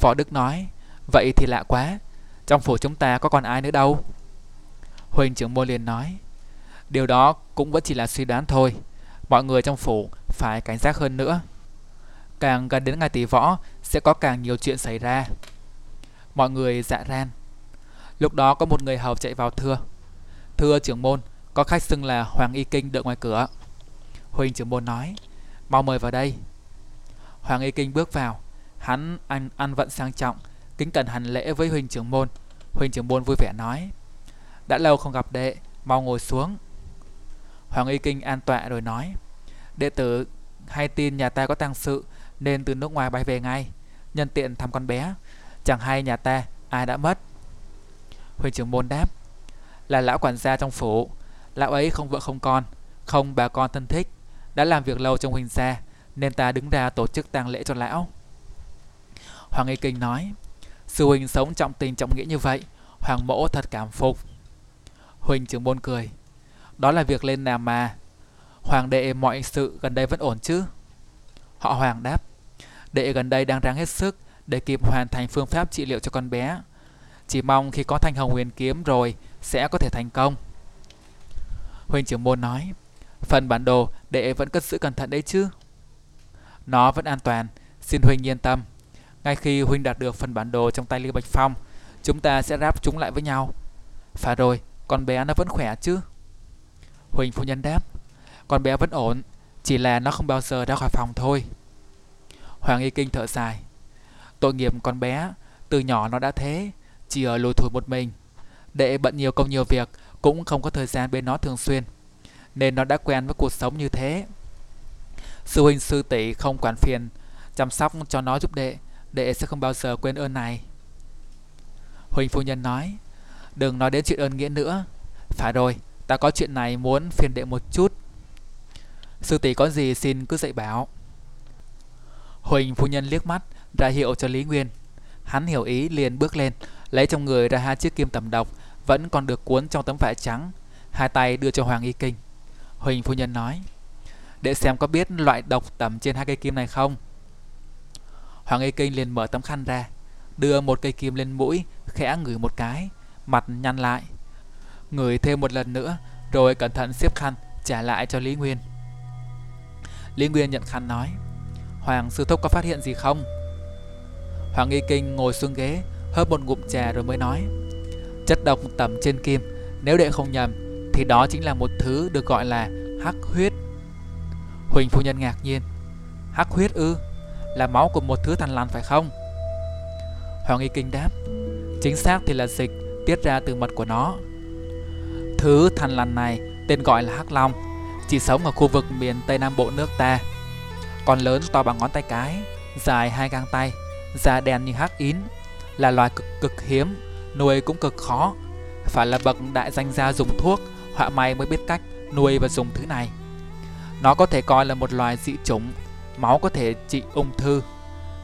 Speaker 1: Võ Đức nói, vậy thì lạ quá, trong phủ chúng ta có còn ai nữa đâu. Huỳnh trưởng môn liền nói Điều đó cũng vẫn chỉ là suy đoán thôi Mọi người trong phủ phải cảnh giác hơn nữa. Càng gần đến ngày tỷ võ Sẽ có càng nhiều chuyện xảy ra. Mọi người dạ ran. Lúc đó có một người hầu chạy vào thưa. Thưa trưởng môn Có khách xưng là Hoàng Y Kinh đợi ngoài cửa. Huỳnh trưởng môn nói Mau mời vào đây. Hoàng Y Kinh bước vào. Hắn ăn, ăn vận sang trọng Kính cẩn hành lễ với Huỳnh trưởng môn Huỳnh trưởng môn vui vẻ nói đã lâu không gặp đệ, mau ngồi xuống. Hoàng Y Kinh an tọa rồi nói, đệ tử hay tin nhà ta có tăng sự nên từ nước ngoài bay về ngay, nhân tiện thăm con bé, chẳng hay nhà ta ai đã mất. Huỳnh trưởng môn đáp, là lão quản gia trong phủ, Lão ấy không vợ không con, không bà con thân thích, đã làm việc lâu trong Huỳnh gia, nên ta đứng ra tổ chức tang lễ cho lão. Hoàng Y Kinh nói, sư huynh sống trọng tình trọng nghĩa như vậy, Hoàng mỗ thật cảm phục. Huỳnh trưởng môn cười, đó là việc lên làm mà. Hoàng đệ mọi sự gần đây vẫn ổn chứ? Họ Hoàng đáp, đệ gần đây đang ráng hết sức để kịp hoàn thành phương pháp trị liệu cho con bé. Chỉ mong khi có thanh hồng huyền kiếm rồi sẽ có thể thành công. Huỳnh trưởng môn nói, phần bản đồ đệ vẫn cất giữ cẩn thận đấy chứ? Nó vẫn an toàn, xin Huỳnh yên tâm. Ngay khi Huynh đạt được phần bản đồ trong tay Lưu Bạch Phong, chúng ta sẽ ráp chúng lại với nhau. Phải rồi, con bé nó vẫn khỏe chứ? Huỳnh phu nhân đáp, con bé vẫn ổn, chỉ là nó không bao giờ ra khỏi phòng thôi. Hoàng Y Kinh thở dài. Tội nghiệp con bé, từ nhỏ nó đã thế, chỉ ở lùi thủi một mình. Đệ bận nhiều công nhiều việc, cũng không có thời gian bên nó thường xuyên. Nên nó đã quen với cuộc sống như thế. Sư huynh sư tỷ không quản phiền, chăm sóc cho nó giúp đệ, đệ sẽ không bao giờ quên ơn này. Huỳnh phu nhân nói, đừng nói đến chuyện ơn nghĩa nữa. Phải rồi, ta có chuyện này muốn phiền đệ một chút. Sư tỷ có gì xin cứ dạy bảo. Huỳnh phu nhân liếc mắt, ra hiệu cho Lý Nguyên. Hắn hiểu ý liền bước lên, lấy trong người ra hai chiếc kim tầm độc, vẫn còn được cuốn trong tấm vải trắng, hai tay đưa cho Hoàng Y Kinh. Huỳnh phu nhân nói, để xem có biết loại độc tầm trên hai cây kim này không. Hoàng Y Kinh liền mở tấm khăn ra, đưa một cây kim lên mũi, khẽ ngửi một cái, mặt nhăn lại. Ngửi thêm một lần nữa, rồi cẩn thận xếp khăn, trả lại cho Lý Nguyên. Lý Nguyên nhận khăn nói, Hoàng sư thúc có phát hiện gì không? Hoàng Y Kinh ngồi xuống ghế, hớp một ngụm trà rồi mới nói, chất độc tẩm trên kim, nếu đệ không nhầm, thì đó chính là một thứ được gọi là hắc huyết. Huỳnh phu nhân ngạc nhiên, hắc huyết ư? Là máu của một thứ thằn lằn phải không? Hoàng Y Kinh đáp, chính xác thì là dịch tiết ra từ mật của nó. Thứ thằn lằn này tên gọi là hắc long, chỉ sống ở khu vực miền Tây Nam Bộ nước ta. Còn lớn to bằng ngón tay cái, dài hai gang tay, da đen như hắc ín, là loài cực cực hiếm, nuôi cũng cực khó. Phải là bậc đại danh gia dùng thuốc, họa may mới biết cách nuôi và dùng thứ này. Nó có thể coi là một loài dị chủng Máu có thể trị ung thư,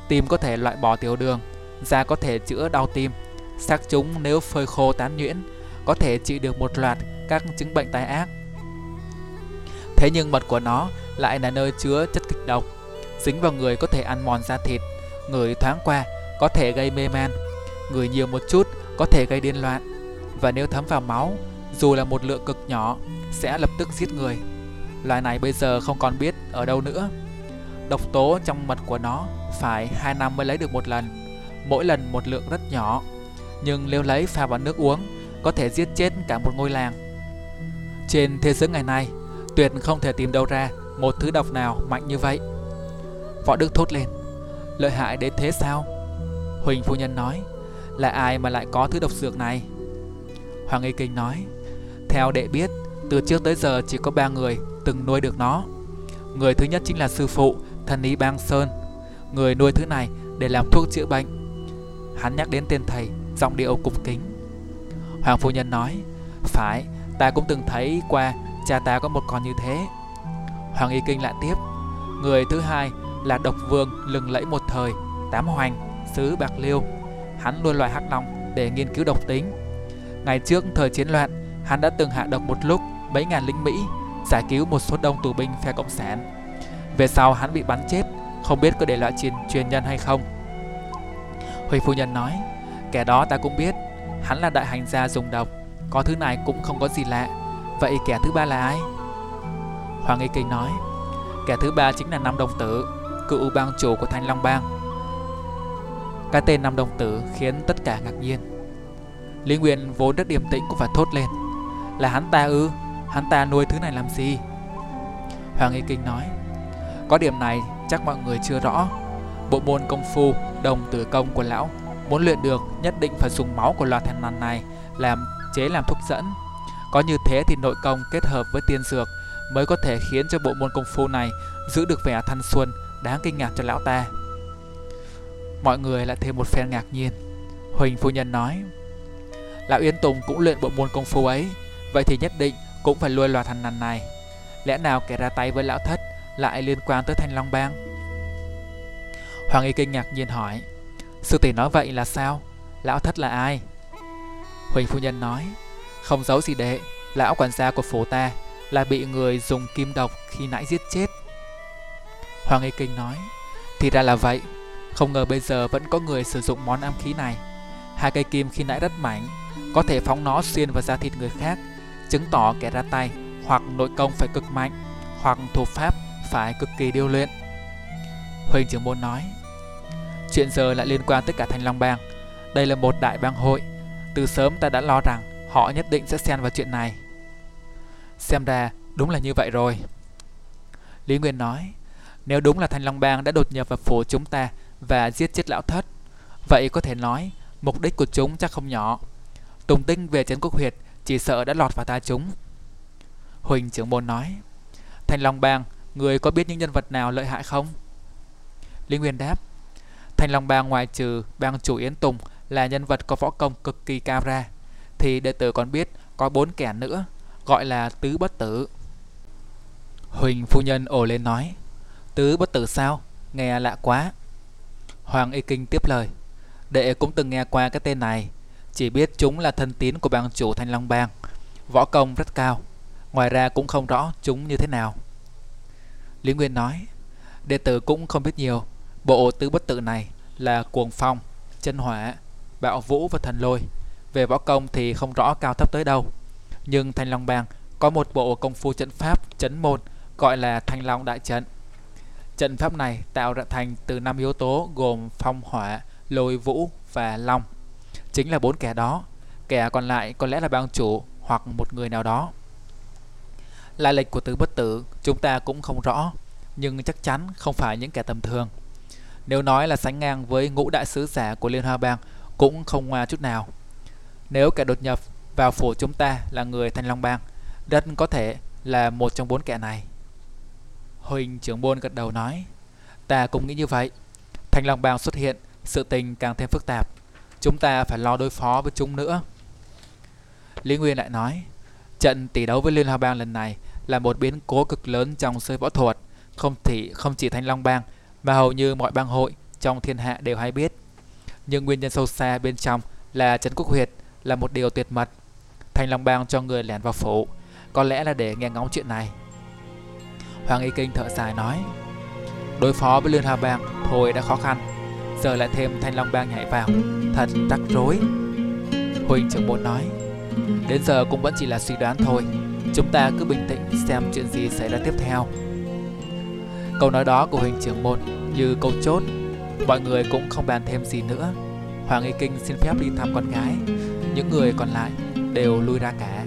Speaker 1: tim có thể loại bỏ tiểu đường, da có thể chữa đau tim, xác chúng nếu phơi khô tán nhuyễn có thể trị được một loạt các chứng bệnh tai ác. Thế nhưng mật của nó lại là nơi chứa chất kịch độc, dính vào người có thể ăn mòn da thịt, người thoáng qua có thể gây mê man, người nhiều một chút có thể gây điên loạn, và nếu thấm vào máu, dù là một lượng cực nhỏ, sẽ lập tức giết người. Loài này bây giờ không còn biết ở đâu nữa. Độc tố trong mật của nó phải 2 năm mới lấy được một lần, mỗi lần một lượng rất nhỏ. Nhưng nếu lấy pha vào nước uống, có thể giết chết cả một ngôi làng. Trên thế giới ngày nay, tuyệt không thể tìm đâu ra một thứ độc nào mạnh như vậy. Võ Đức thốt lên, lợi hại đến thế sao? Huỳnh phu nhân nói, là ai mà lại có thứ độc dược này? Hoàng Y Kinh nói, theo đệ biết, từ trước tới giờ chỉ có ba người từng nuôi được nó. Người thứ nhất chính là sư phụ thân ý bang sơn, người nuôi thứ này để làm thuốc chữa bệnh. Hắn nhắc đến tên thầy, giọng điệu cung kính. Hoàng phu nhân nói, phải, ta cũng từng thấy qua, cha ta có một con như thế. Hoàng y kinh lại tiếp, người thứ hai là độc vương lừng lẫy một thời, tám hoành, xứ bạc liêu. Hắn nuôi loài hắc long để nghiên cứu độc tính. Ngày trước thời chiến loạn, hắn đã từng hạ độc một lúc, mấy ngàn lính mỹ giải cứu một số đông tù binh phe cộng sản về sau hắn bị bắn chết Không biết có để lại truyền, truyền nhân hay không. Huy phu nhân nói Kẻ đó ta cũng biết Hắn là đại hành gia dùng độc Có thứ này cũng không có gì lạ. Vậy kẻ thứ ba là ai? Hoàng Y Kinh nói Kẻ thứ ba chính là Nam Đồng Tử Cựu bang chủ của Thanh Long Bang. Cái tên Nam Đồng Tử khiến tất cả ngạc nhiên. Lý Nguyên vốn rất điềm tĩnh cũng phải thốt lên Là hắn ta ư? Hắn ta nuôi thứ này làm gì? Hoàng Y Kinh nói có điểm này chắc mọi người chưa rõ. Bộ môn công phu đồng tử công của lão muốn luyện được nhất định phải dùng máu của loạt thần nằn này làm chế làm thuốc dẫn. Có như thế thì nội công kết hợp với tiên dược mới có thể khiến cho bộ môn công phu này giữ được vẻ thanh xuân đáng kinh ngạc cho lão ta. Mọi người lại thêm một phen ngạc nhiên. Huỳnh phu nhân nói, Lão Yến Tùng cũng luyện bộ môn công phu ấy, vậy thì nhất định cũng phải lui loạt thằng nằn này. Lẽ nào kẻ ra tay với lão thất lại liên quan tới Thanh Long Bang? Hoàng Y Kinh ngạc nhiên hỏi, sư tỷ nói vậy là sao? Lão thất là ai? Huỳnh phu nhân nói, không giấu gì đệ, lão quản gia của phố ta là bị người dùng kim độc khi nãy giết chết. Hoàng Y Kinh nói, thì ra là vậy, không ngờ bây giờ vẫn có người sử dụng món am khí này. Hai cây kim khi nãy rất mảnh, có thể phóng nó xuyên vào da thịt người khác, chứng tỏ kẻ ra tay hoặc nội công phải cực mạnh, hoặc thủ pháp phải cực kỳ điêu luyện. Huỳnh trưởng môn nói, chuyện giờ lại liên quan tới cả Thanh Long Bang. Đây là một đại bang hội. Từ sớm ta đã lo rằng họ nhất định sẽ xen vào chuyện này. Xem ra đúng là như vậy rồi. Lý Nguyên nói, nếu đúng là Thanh Long Bang đã đột nhập vào phủ chúng ta và giết chết lão thất, vậy có thể nói mục đích của chúng chắc không nhỏ. Tùng tinh về Trấn Quốc Huyệt chỉ sợ đã lọt vào ta chúng. Huỳnh trưởng môn nói, Thanh Long Bang, người có biết những nhân vật nào lợi hại không? Lý Nguyên đáp, thành Long Bang ngoài trừ bang chủ Yến Tùng là nhân vật có võ công cực kỳ cao ra, thì đệ tử còn biết có bốn kẻ nữa, gọi là Tứ Bất Tử. Huỳnh phu nhân ồ lên nói, Tứ Bất Tử sao? Nghe lạ quá. Hoàng Y Kinh tiếp lời, đệ cũng từng nghe qua cái tên này, chỉ biết chúng là thân tín của bang chủ Thanh Long Bang, võ công rất cao, ngoài ra cũng không rõ chúng như thế nào. Lý Nguyên nói, đệ tử cũng không biết nhiều, bộ tứ bất tự này là cuồng phong, chân hỏa, bạo vũ và thần lôi. Về võ công thì không rõ cao thấp tới đâu. Nhưng Thanh Long Bang có một bộ công phu trận pháp chấn môn gọi là Thanh Long Đại Trận. Trận pháp này tạo ra thành từ năm yếu tố gồm phong hỏa, lôi vũ và long. Chính là bốn kẻ đó. Kẻ còn lại có lẽ là bang chủ hoặc một người nào đó. Lai lịch của tứ bất tử chúng ta cũng không rõ, nhưng chắc chắn không phải những kẻ tầm thường. Nếu nói là sánh ngang với ngũ đại sứ giả của Liên Hoa Bang cũng không ngoa chút nào. Nếu kẻ đột nhập vào phủ chúng ta là người Thanh Long Bang, rất có thể là một trong bốn kẻ này. Huỳnh trưởng môn gật đầu nói, ta cũng nghĩ như vậy. Thanh Long Bang xuất hiện, sự tình càng thêm phức tạp. Chúng ta phải lo đối phó với chúng nữa. Lý Nguyên lại nói, trận tỷ đấu với Liên Hoa Bang lần này là một biến cố cực lớn trong giới võ thuật, không chỉ không chỉ Thanh Long Bang mà hầu như mọi bang hội trong thiên hạ đều hay biết. Nhưng nguyên nhân sâu xa bên trong là Trấn Quốc Huyệt là một điều tuyệt mật. Thanh Long Bang cho người lẻn vào phủ, có lẽ là để nghe ngóng chuyện này. Hoàng Y Kinh thở dài nói, đối phó với Liên Hoa Bang thôi đã khó khăn, giờ lại thêm Thanh Long Bang nhảy vào, thật rắc rối. Huỳnh trưởng môn nói, đến giờ cũng vẫn chỉ là suy đoán thôi, chúng ta cứ bình tĩnh xem chuyện gì xảy ra tiếp theo. Câu nói đó của Huỳnh trưởng môn như câu chốt, mọi người cũng không bàn thêm gì nữa. Hoàng Y Kinh xin phép đi thăm con gái, những người còn lại đều lui ra cả.